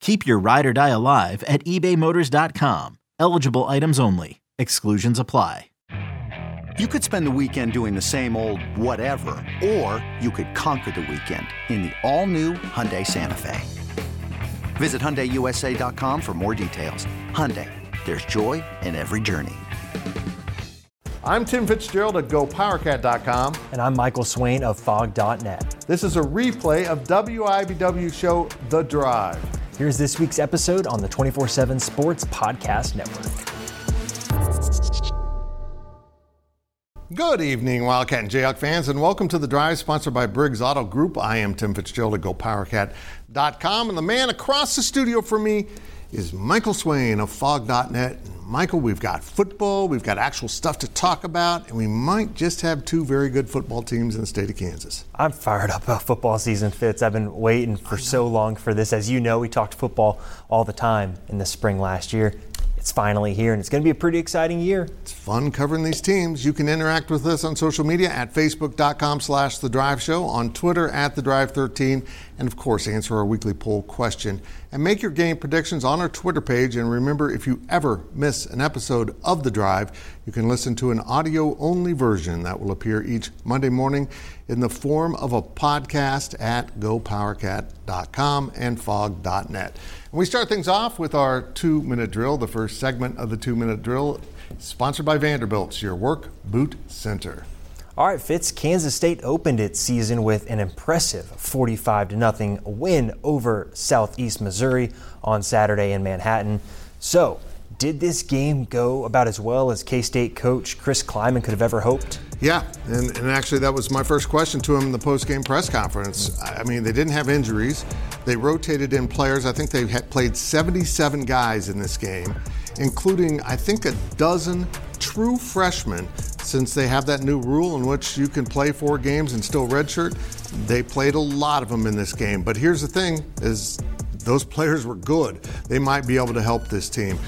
Keep your ride or die alive at ebaymotors.com. Eligible items only. Exclusions apply. You could spend the weekend doing the same old whatever, or you could conquer the weekend in the all-new Hyundai Santa Fe. Visit HyundaiUSA.com for more details. Hyundai, there's joy in every journey. I'm Tim Fitzgerald at GoPowerCat.com. And I'm Michael Swain of Phog.net. This is a replay of WIBW show The Drive. Here's this week's episode on the 24 7 Sports Podcast Network. Good evening, Wildcat and Jayhawk fans, and welcome to The Drive, sponsored by Briggs Auto Group. I am Tim Fitzgerald at GoPowerCat.com, and the man across the studio from me is Michael Swain of Phog.net. Michael, we've got football, we've got actual stuff to talk about, and we might just have two very good football teams in the state of Kansas. I'm fired up about football season, Fitz. I've been waiting for so long for this. As you know, we talked football all the time in the spring last year. It's finally here, and it's going to be a pretty exciting year. It's fun covering these teams. You can interact with us on social media at facebook.com slash The Drive Show, on Twitter at The Drive 13, and of course, answer our weekly poll question. And make your game predictions on our Twitter page. And remember, if you ever miss an episode of The Drive, you can listen to an audio only version that will appear each Monday morning in the form of a podcast at gopowercat.com and phog.net. We start things off with our two minute drill, the first segment of the two minute drill, sponsored by Vanderbilt's Your Work Boot Center. All right, Fitz, Kansas State opened its season with an impressive 45 to 0 win over Southeast Missouri on Saturday in Manhattan. So, did this game go about as well as K State coach Chris Klieman could have ever hoped? Yeah, and, and actually, that was my first question to him in the post game press conference. I mean, they didn't have injuries, they rotated in players. I think they had played 77 guys in this game, including, I think, a dozen true freshmen since they have that new rule in which you can play four games and still redshirt. They played a lot of them in this game. But here's the thing is those players were good. They might be able to help this team.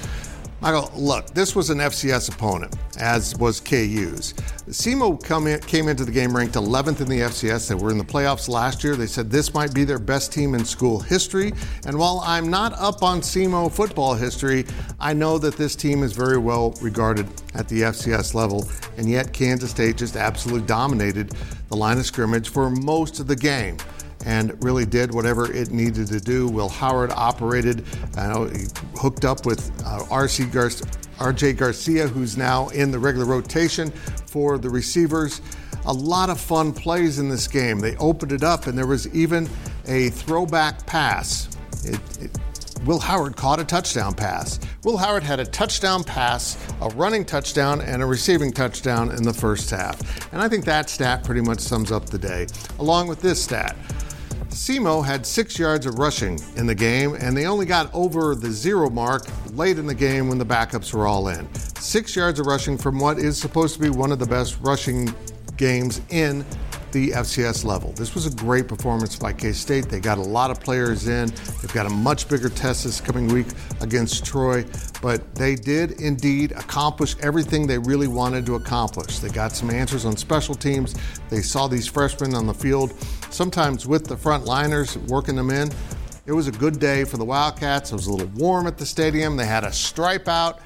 Michael, look, this was an FCS opponent, as was KU's. SEMO in, came into the game ranked 11th in the FCS. They were in the playoffs last year. They said this might be their best team in school history. And while I'm not up on SEMO football history, I know that this team is very well regarded at the FCS level. And yet, Kansas State just absolutely dominated the line of scrimmage for most of the game and really did whatever it needed to do. Will Howard operated, uh, hooked up with uh, RC Gar- RJ Garcia, who's now in the regular rotation for the receivers. A lot of fun plays in this game. They opened it up, and there was even a throwback pass. It, it, Will Howard caught a touchdown pass. Will Howard had a touchdown pass, a running touchdown, and a receiving touchdown in the first half. And I think that stat pretty much sums up the day, along with this stat. SEMO had six yards of rushing in the game, and they only got over the zero mark late in the game when the backups were all in. Six yards of rushing from what is supposed to be one of the best rushing games in the FCS level. This was a great performance by K State. They got a lot of players in. They've got a much bigger test this coming week against Troy, but they did indeed accomplish everything they really wanted to accomplish. They got some answers on special teams. They saw these freshmen on the field, sometimes with the front liners working them in. It was a good day for the Wildcats. It was a little warm at the stadium. They had a stripe out.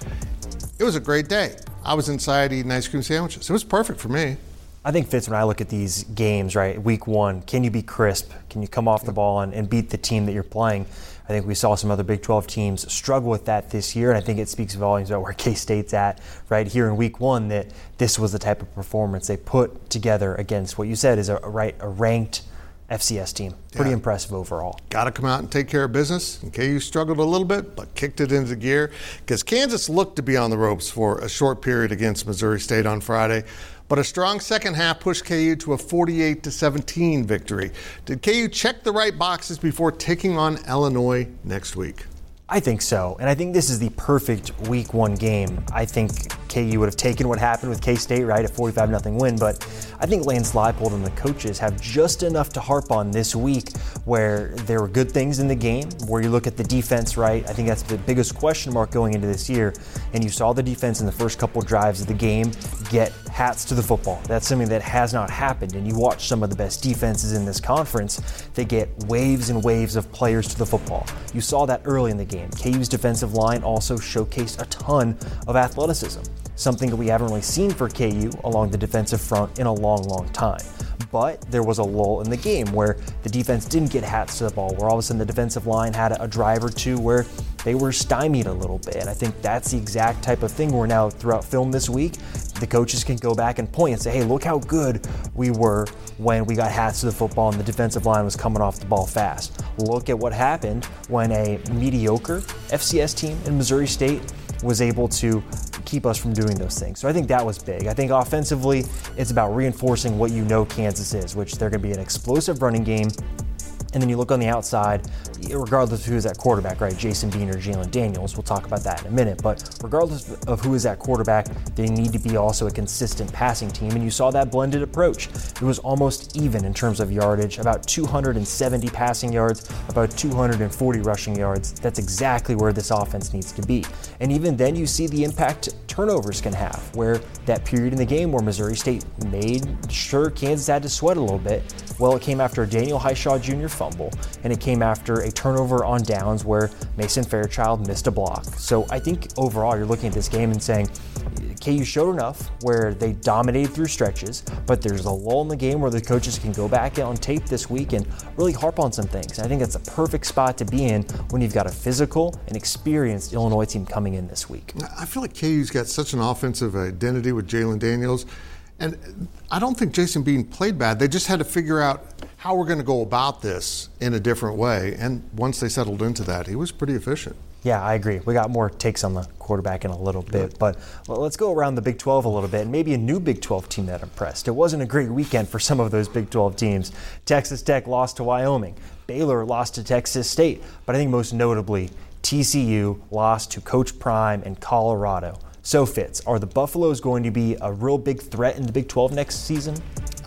It was a great day. I was inside eating ice cream sandwiches. It was perfect for me. I think Fitz, when I look at these games, right, week one, can you be crisp? Can you come off the ball and, and beat the team that you're playing? I think we saw some other Big 12 teams struggle with that this year, and I think it speaks volumes about where K State's at right here in Week One. That this was the type of performance they put together against what you said is a right a ranked FCS team. Pretty yeah. impressive overall. Got to come out and take care of business. And KU struggled a little bit, but kicked it into gear because Kansas looked to be on the ropes for a short period against Missouri State on Friday. But a strong second half pushed KU to a 48 to 17 victory. Did KU check the right boxes before taking on Illinois next week? I think so. And I think this is the perfect week one game. I think KU would have taken what happened with K State, right? A 45 0 win. But I think Lance Leipold and the coaches have just enough to harp on this week where there were good things in the game, where you look at the defense, right? I think that's the biggest question mark going into this year. And you saw the defense in the first couple drives of the game get hats to the football. That's something that has not happened. And you watch some of the best defenses in this conference, they get waves and waves of players to the football. You saw that early in the game. KU's defensive line also showcased a ton of athleticism, something that we haven't really seen for KU along the defensive front in a long, long time. But there was a lull in the game where the defense didn't get hats to the ball, where all of a sudden the defensive line had a drive or two where they were stymied a little bit. And I think that's the exact type of thing where now throughout film this week, the coaches can go back and point and say, hey, look how good we were when we got hats to the football and the defensive line was coming off the ball fast. Look at what happened when a mediocre FCS team in Missouri State was able to keep us from doing those things. So I think that was big. I think offensively, it's about reinforcing what you know Kansas is, which they're going to be an explosive running game and then you look on the outside, regardless of who's at quarterback, right? Jason Bean or Jalon Daniels. We'll talk about that in a minute. But regardless of who is at quarterback, they need to be also a consistent passing team. And you saw that blended approach. It was almost even in terms of yardage, about 270 passing yards, about 240 rushing yards. That's exactly where this offense needs to be. And even then, you see the impact turnovers can have, where that period in the game where Missouri State made sure Kansas had to sweat a little bit. Well, it came after a Daniel Hishaw Jr. fumble, and it came after a turnover on downs where Mason Fairchild missed a block. So I think overall, you're looking at this game and saying, KU showed enough where they dominated through stretches, but there's a lull in the game where the coaches can go back on tape this week and really harp on some things. I think that's a perfect spot to be in when you've got a physical and experienced Illinois team coming in this week. I feel like KU's got such an offensive identity with Jalon Daniels. And I don't think Jason Bean played bad. They just had to figure out how we're going to go about this in a different way. And once they settled into that, he was pretty efficient. Yeah, I agree. We got more takes on the quarterback in a little bit, but well, let's go around the Big 12 a little bit and maybe a new Big 12 team that impressed. It wasn't a great weekend for some of those Big 12 teams. Texas Tech lost to Wyoming. Baylor lost to Texas State, but I think most notably, TCU lost to Coach Prime and Colorado. So, Fitz, are the Buffaloes going to be a real big threat in the Big 12 next season?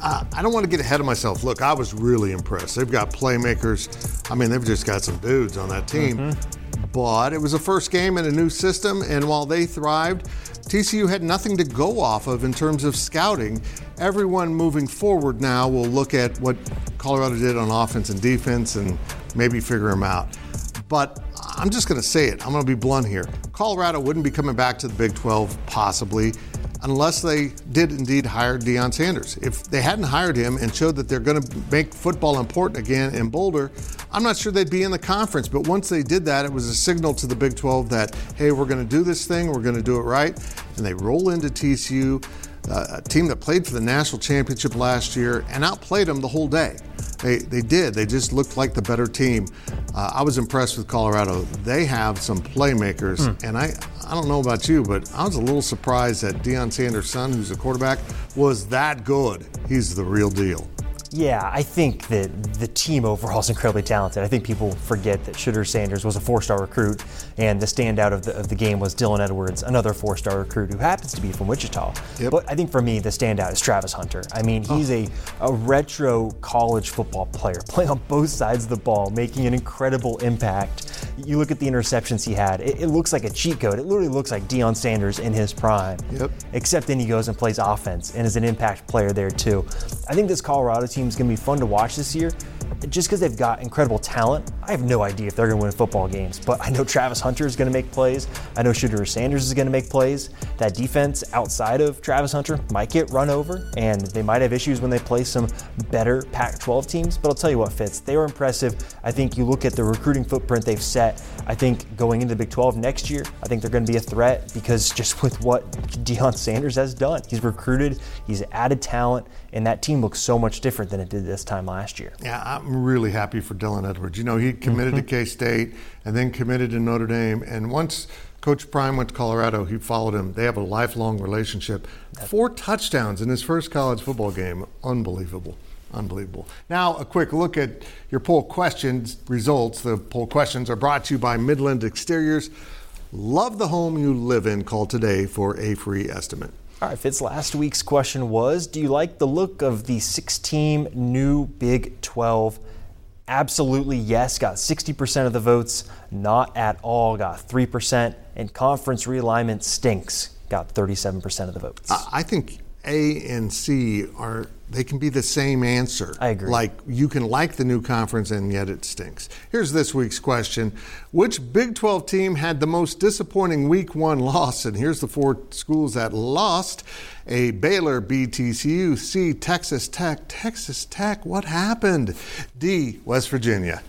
Uh, I don't want to get ahead of myself. Look, I was really impressed. They've got playmakers. I mean, they've just got some dudes on that team. Mm-hmm. But it was the first game in a new system, and while they thrived, TCU had nothing to go off of in terms of scouting. Everyone moving forward now will look at what Colorado did on offense and defense and maybe figure them out. But I'm just going to say it. I'm going to be blunt here. Colorado wouldn't be coming back to the Big 12 possibly unless they did indeed hire Deion Sanders. If they hadn't hired him and showed that they're going to make football important again in Boulder, I'm not sure they'd be in the conference. But once they did that, it was a signal to the Big 12 that, hey, we're going to do this thing, we're going to do it right. And they roll into TCU, uh, a team that played for the national championship last year and outplayed them the whole day. They, they did. They just looked like the better team. Uh, I was impressed with Colorado. They have some playmakers, mm. and I, I don't know about you, but I was a little surprised that Deion Sanders' son, who's a quarterback, was that good. He's the real deal. Yeah, I think that the team overall is incredibly talented. I think people forget that Shedeur Sanders was a four-star recruit, and the standout of the, of the game was Dylan Edwards, another four-star recruit who happens to be from Wichita. Yep. But I think for me, the standout is Travis Hunter. I mean, oh. he's oh. a, a retro college football player, playing on both sides of the ball, making an incredible impact. You look at the interceptions he had; it, it looks like a cheat code. It literally looks like Deion Sanders in his prime. Yep. Except then he goes and plays offense and is an impact player there too. I think this Colorado team team is going to be fun to watch this year just because they've got incredible talent, I have no idea if they're going to win football games. But I know Travis Hunter is going to make plays. I know Shedeur Sanders is going to make plays. That defense outside of Travis Hunter might get run over, and they might have issues when they play some better Pac 12 teams. But I'll tell you what, Fitz, they were impressive. I think you look at the recruiting footprint they've set. I think going into the Big 12 next year, I think they're going to be a threat because just with what Deion Sanders has done, he's recruited, he's added talent, and that team looks so much different than it did this time last year. Yeah, I'm really happy for Dylan Edwards. You know, he committed mm-hmm. to K State and then committed to Notre Dame. And once Coach Prime went to Colorado, he followed him. They have a lifelong relationship. Four touchdowns in his first college football game. Unbelievable. Unbelievable. Now, a quick look at your poll questions results. The poll questions are brought to you by Midland Exteriors. Love the home you live in. Call today for a free estimate. All right, Fitz, last week's question was Do you like the look of the 16 new Big 12? Absolutely yes, got 60% of the votes. Not at all, got 3%. And conference realignment stinks, got 37% of the votes. I think A and C are they can be the same answer. I agree. Like you can like the new conference and yet it stinks. Here's this week's question Which Big 12 team had the most disappointing week one loss? And here's the four schools that lost A. Baylor, BTCU, C. Texas Tech. Texas Tech, what happened? D. West Virginia.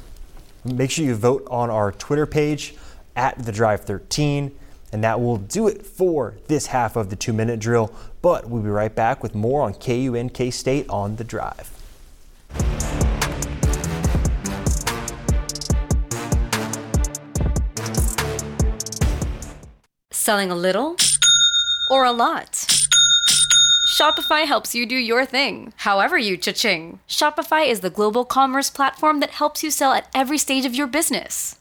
Make sure you vote on our Twitter page at the Drive 13. And that will do it for this half of the two minute drill. But we'll be right back with more on KU and K State on the drive. Selling a little or a lot? Shopify helps you do your thing, however you cha-ching. Shopify is the global commerce platform that helps you sell at every stage of your business.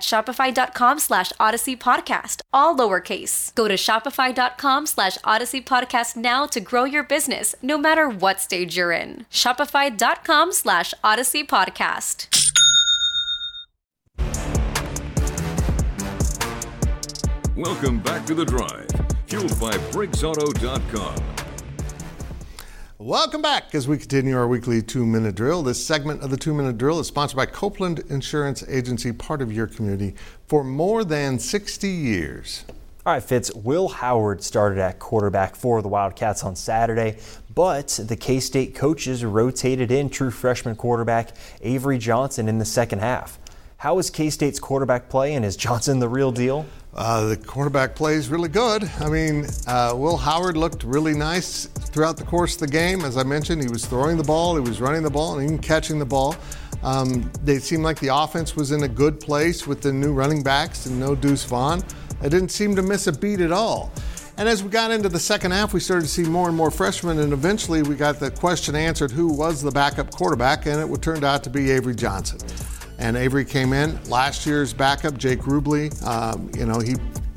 shopify.com slash odyssey podcast, all lowercase. Go to shopify.com slash odyssey podcast now to grow your business, no matter what stage you're in. Shopify.com slash odyssey podcast. Welcome back to the drive, fueled by BriggsAuto.com. Welcome back as we continue our weekly two minute drill. This segment of the two minute drill is sponsored by Copeland Insurance Agency, part of your community for more than 60 years. All right, Fitz. Will Howard started at quarterback for the Wildcats on Saturday, but the K State coaches rotated in true freshman quarterback Avery Johnson in the second half. How is K State's quarterback play, and is Johnson the real deal? Uh, the quarterback plays really good. I mean, uh, Will Howard looked really nice throughout the course of the game. As I mentioned, he was throwing the ball, he was running the ball, and even catching the ball. Um, they seemed like the offense was in a good place with the new running backs and no Deuce Vaughn. They didn't seem to miss a beat at all. And as we got into the second half, we started to see more and more freshmen, and eventually we got the question answered who was the backup quarterback, and it turned out to be Avery Johnson and Avery came in. Last year's backup, Jake Rubley, um, you know, he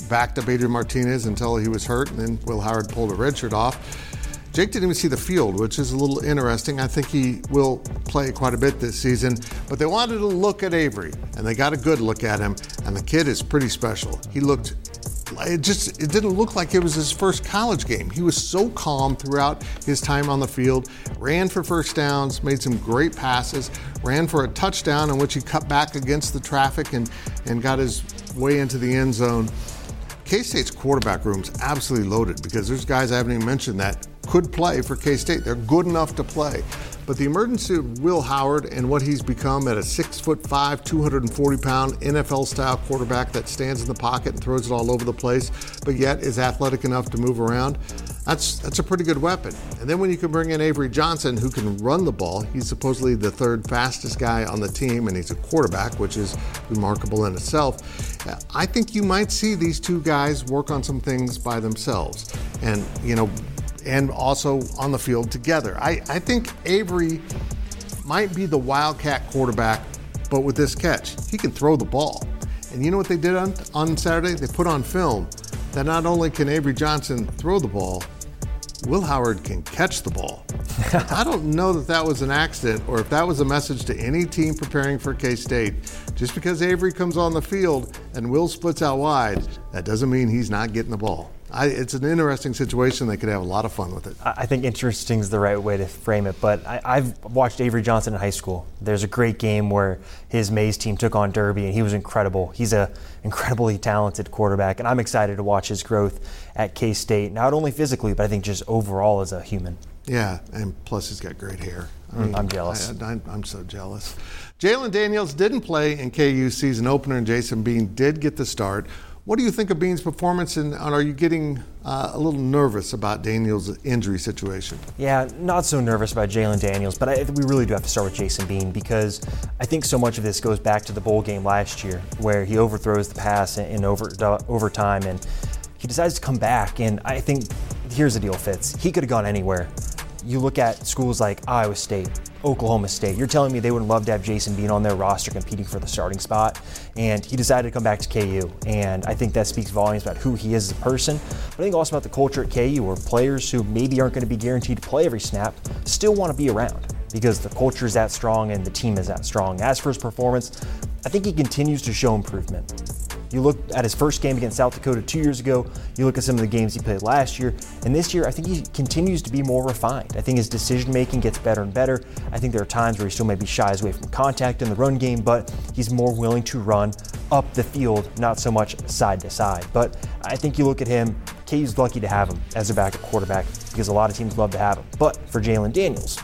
backed up Adrian Martinez until he was hurt, and then Will Howard pulled a redshirt off. Jake didn't even see the field, which is a little interesting. I think he will play quite a bit this season, but they wanted to look at Avery, and they got a good look at him, and the kid is pretty special. He looked it just it didn't look like it was his first college game. He was so calm throughout his time on the field, ran for first downs, made some great passes, ran for a touchdown in which he cut back against the traffic and, and got his way into the end zone. K State's quarterback room's absolutely loaded because there's guys I haven't even mentioned that could play for K State. They're good enough to play. But the emergence of Will Howard and what he's become at a six foot five, 240 pound NFL style quarterback that stands in the pocket and throws it all over the place, but yet is athletic enough to move around. That's that's a pretty good weapon. And then when you can bring in Avery Johnson, who can run the ball, he's supposedly the third fastest guy on the team, and he's a quarterback, which is remarkable in itself. I think you might see these two guys work on some things by themselves, and you know, and also on the field together. I, I think Avery might be the wildcat quarterback, but with this catch, he can throw the ball. And you know what they did on, on Saturday? They put on film that not only can Avery Johnson throw the ball, Will Howard can catch the ball. I don't know that that was an accident or if that was a message to any team preparing for K State. Just because Avery comes on the field and Will splits out wide, that doesn't mean he's not getting the ball. I, it's an interesting situation. They could have a lot of fun with it. I think interesting is the right way to frame it. But I, have watched Avery Johnson in high school. There's a great game where his Maize team took on Derby, and he was incredible. He's a incredibly talented quarterback, and I'm excited to watch his growth at K State. Not only physically, but I think just overall as a human. Yeah, and plus he's got great hair. I mm, mean, I'm jealous. I, am so jealous. Jalon Daniels didn't play in KU's season opener, and Jason Bean did get the start. What do you think of Bean's performance, and are you getting uh, a little nervous about Daniels' injury situation? Yeah, not so nervous about Jalon Daniels, but I, we really do have to start with Jason Bean because I think so much of this goes back to the bowl game last year, where he overthrows the pass in, in over, overtime, and he decides to come back. And I think here's the deal, Fitz. He could have gone anywhere. You look at schools like Iowa State, Oklahoma State. You're telling me they would love to have Jason Bean on their roster competing for the starting spot, and he decided to come back to KU. And I think that speaks volumes about who he is as a person, but I think also about the culture at KU, where players who maybe aren't going to be guaranteed to play every snap still want to be around because the culture is that strong and the team is that strong. As for his performance, I think he continues to show improvement. You look at his first game against South Dakota two years ago, you look at some of the games he played last year, and this year I think he continues to be more refined. I think his decision making gets better and better. I think there are times where he still maybe shies away from contact in the run game, but he's more willing to run up the field, not so much side to side. But I think you look at him, KU's lucky to have him as a backup quarterback because a lot of teams love to have him. But for Jalon Daniels,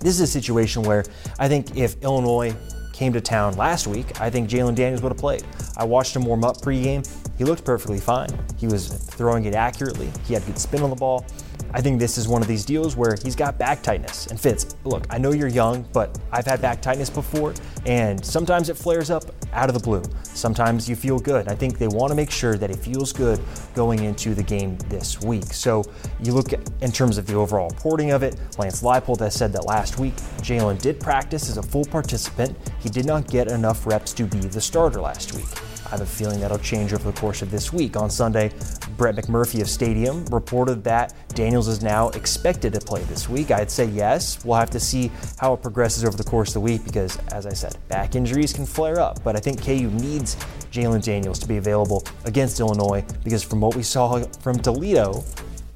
this is a situation where I think if Illinois came to town last week, I think Jalon Daniels would have played. I watched him warm up pregame. He looked perfectly fine. He was throwing it accurately. He had good spin on the ball. I think this is one of these deals where he's got back tightness. And Fitz, look, I know you're young, but I've had back tightness before, and sometimes it flares up out of the blue. Sometimes you feel good. I think they want to make sure that it feels good going into the game this week. So you look at, in terms of the overall reporting of it, Lance Leipold has said that last week Jalon did practice as a full participant. He did not get enough reps to be the starter last week. I have a feeling that'll change over the course of this week. On Sunday, Brett McMurphy of Stadium reported that Daniels is now expected to play this week. I'd say yes. We'll have to see how it progresses over the course of the week because, as I said, back injuries can flare up. But I think KU needs Jalon Daniels to be available against Illinois because, from what we saw from Toledo,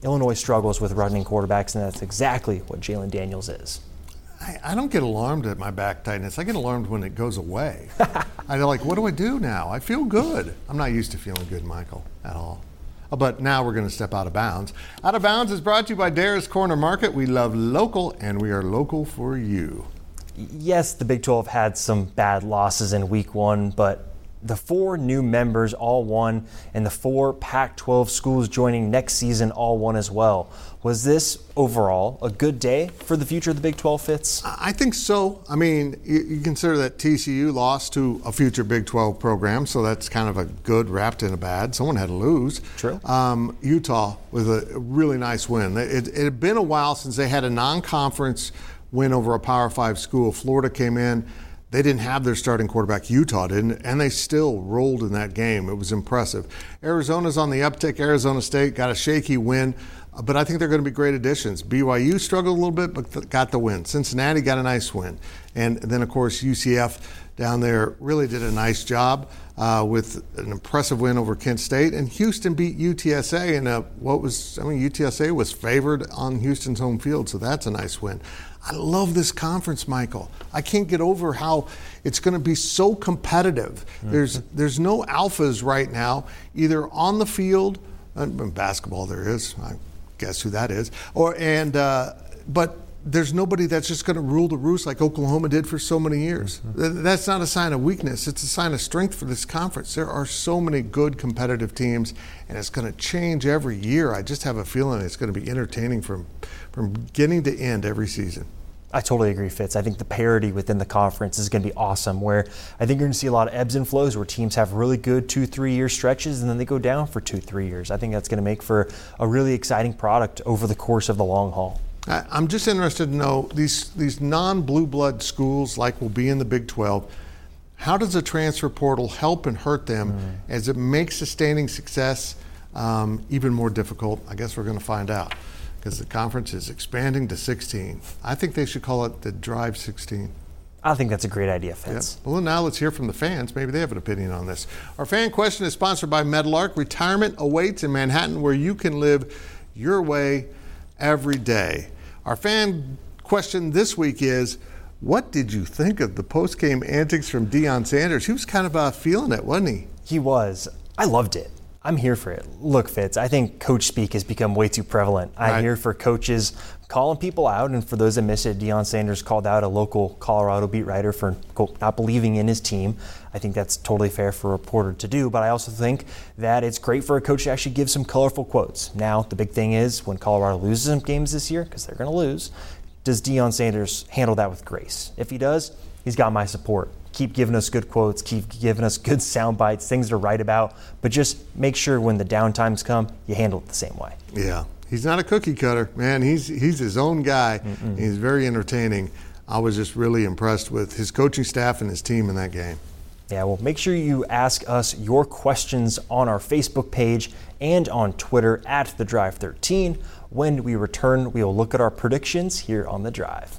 Illinois struggles with running quarterbacks, and that's exactly what Jalon Daniels is. I, I, don't get alarmed at my back tightness. I get alarmed when it goes away. I'm like, what do I do now? I feel good. I'm not used to feeling good, Michael, at all. But now we're going to step out of bounds. Out of bounds is brought to you by Dara's Corner Market. We love local, and we are local for you. Yes, the Big 12 had some bad losses in week one, but the four new members all won, and the four Pac 12 schools joining next season all won as well. Was this overall a good day for the future of the Big 12 Fitz? I think so. I mean, you, you, consider that TCU lost to a future Big 12 program, so that's kind of a good wrapped in a bad. Someone had to lose. True. Um, Utah with a really nice win. It, it had been a while since they had a non conference win over a Power Five school. Florida came in they didn't have their starting quarterback. Utah didn't, and they still rolled in that game. It was impressive. Arizona's on the uptick. Arizona State got a shaky win, uh, but I think they're going to be great additions. BYU struggled a little bit, but got the win. Cincinnati got a nice win. And then, of course, UCF down there really did a nice job uh, with an impressive win over Kent State. And Houston beat UTSA in a, what was, I mean, UTSA was favored on Houston's home field, so that's a nice win. I love this conference, Michael. I can't get over how it's going to be so competitive. Mm-hmm. There's there's no alphas right now, either on the field, uh, basketball there is. I guess who that is, or and uh, but there's nobody that's just going to rule the roost like Oklahoma did for so many years. Mm-hmm. That's not a sign of weakness. It's a sign of strength for this conference. There are so many good competitive teams, and it's going to change every year. I just have a feeling it's going to be entertaining from, from beginning to end every season. I totally agree, Fitz. I think the parity within the conference is going to be awesome. Where I think you're going to see a lot of ebbs and flows, where teams have really good two, three year stretches, and then they go down for two, three years. I think that's going to make for a really exciting product over the course of the long haul. I'm just interested to know these these non-blue blood schools, like will be in the Big 12. How does the transfer portal help and hurt them mm. as it makes sustaining success um, even more difficult? I guess we're going to find out because the conference is expanding to 16. I think they should call it the Drive 16. I think that's a great idea, Fitz. Yep. Well, now let's hear from the fans. Maybe they have an opinion on this. Our fan question is sponsored by Meadowlark. Retirement awaits in Manhattan, where you can live your way every day. Our fan question this week is what did you think of the post game antics from Deion Sanders? He was kind of uh, feeling it, wasn't he? He was. I loved it. I'm here for it. Look, Fitz, I think coach speak has become way too prevalent. I'm right. here for coaches calling people out, and for those that miss it, Deion Sanders called out a local Colorado beat writer for not believing in his team. I think that's totally fair for a reporter to do, but I also think that it's great for a coach to actually give some colorful quotes. Now, the big thing is when Colorado loses some games this year, because they're going to lose, does Deion Sanders handle that with grace? If he does, he's got my support keep giving us good quotes, keep giving us good sound bites, things to write about, but just make sure when the downtimes come, you handle it the same way. Yeah. He's not a cookie cutter, man. He's he's his own guy. He's very entertaining. I was just really impressed with his coaching staff and his team in that game. Yeah, well, make sure you ask us your questions on our Facebook page and on Twitter at The Drive 13. When we return, we will look at our predictions here on The Drive.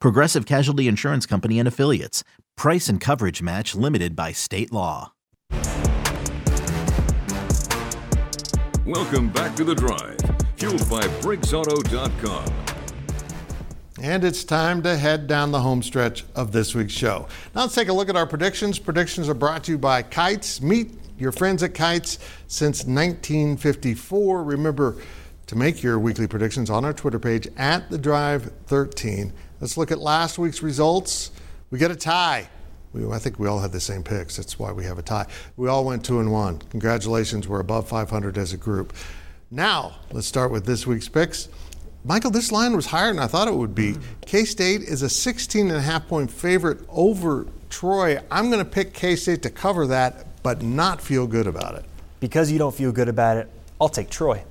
Progressive Casualty Insurance Company and Affiliates. Price and coverage match limited by state law. Welcome back to the drive, fueled by BriggsAuto.com. And it's time to head down the home stretch of this week's show. Now let's take a look at our predictions. Predictions are brought to you by Kites. Meet your friends at Kites since 1954. Remember to make your weekly predictions on our Twitter page at the Drive 13. Let's look at last week's results. We get a tie. We, I think we all had the same picks. That's why we have a tie. We all went two and one. Congratulations, we're above 500 as a group. Now, let's start with this week's picks. Michael, this line was higher than I thought it would be. K State is a 16 and a half point favorite over Troy. I'm going to pick K State to cover that but not feel good about it. Because you don't feel good about it, I'll take Troy.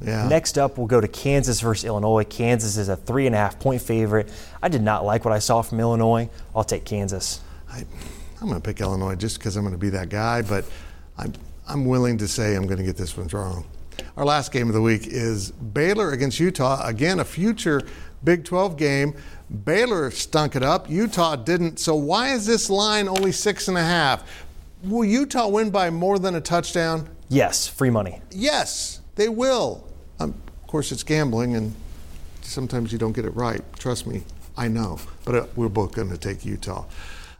Yeah. Next up, we'll go to Kansas versus Illinois. Kansas is a three and a half point favorite. I did not like what I saw from Illinois. I'll take Kansas. I, am going to pick Illinois just because I'm going to be that guy, but I'm, I'm willing to say I'm going to get this one wrong. Our last game of the week is Baylor against Utah. Again, a future Big 12 game. Baylor stunk it up. Utah didn't. So why is this line only six and a half? Will Utah win by more than a touchdown? Yes, free money. Yes, they will. Of course, it's gambling, and sometimes you don't get it right. Trust me, I know. But uh, we're both going to take Utah.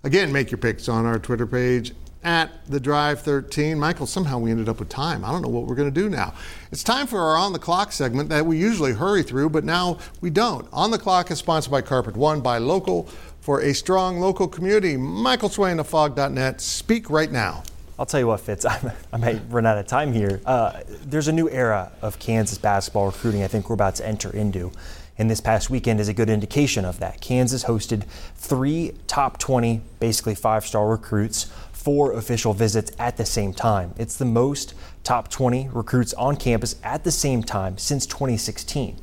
Again, make your picks on our Twitter page at the Drive 13. Michael, somehow we ended up with time. I don't know what we're going to do now. It's time for our On the Clock segment that we usually hurry through, but now we don't. On the Clock is sponsored by Carpet One, by local for a strong local community. Michael Swain of Phog.net, speak right now. I'll tell you what, Fitz, I'm, i might run out of time here. Uh, there's a new era of Kansas basketball recruiting I think we're about to enter into. And this past weekend is a good indication of that. Kansas hosted three top 20, basically five star recruits, four official visits at the same time. It's the most top 20 recruits on campus at the same time since 2016.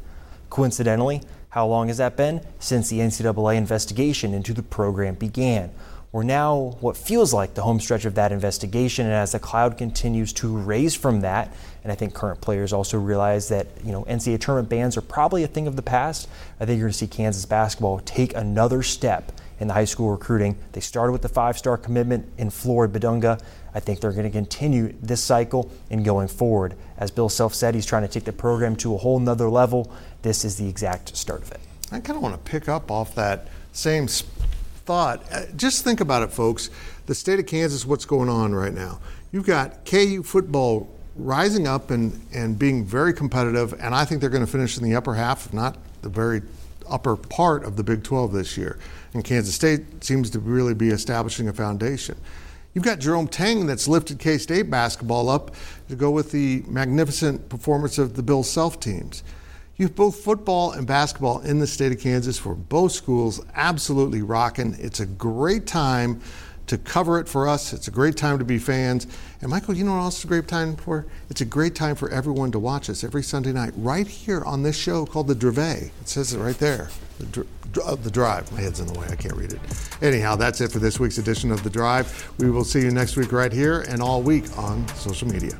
Coincidentally, how long has that been? Since the NCAA investigation into the program began. We're now what feels like the home stretch of that investigation, and as the cloud continues to raise from that, and I think current players also realize that you know NCAA tournament bans are probably a thing of the past. I think you're going to see Kansas basketball take another step in the high school recruiting. They started with the five-star commitment in Flory Bidunga. I think they're going to continue this cycle and going forward. As Bill Self said, he's trying to take the program to a whole nother level. This is the exact start of it. I kind of want to pick up off that same thought. Uh, just think about it, folks. The state of Kansas, what's going on right now? You've got KU football rising up and, and being very competitive, and I think they're going to finish in the upper half, if not the very upper part of the Big 12 this year. And Kansas State seems to really be establishing a foundation. You've got Jerome Tang that's lifted K State basketball up to go with the magnificent performance of the Bill Self teams. You have both football and basketball in the state of Kansas for both schools, absolutely rocking. It's a great time to cover it for us. It's a great time to be fans. And Michael, you know what else is a great time for? It's a great time for everyone to watch us every Sunday night, right here on this show called The Drive. It says it right there. The, dr- uh, the Drive. My head's in the way. I can't read it. Anyhow, that's it for this week's edition of The Drive. We will see you next week right here and all week on social media.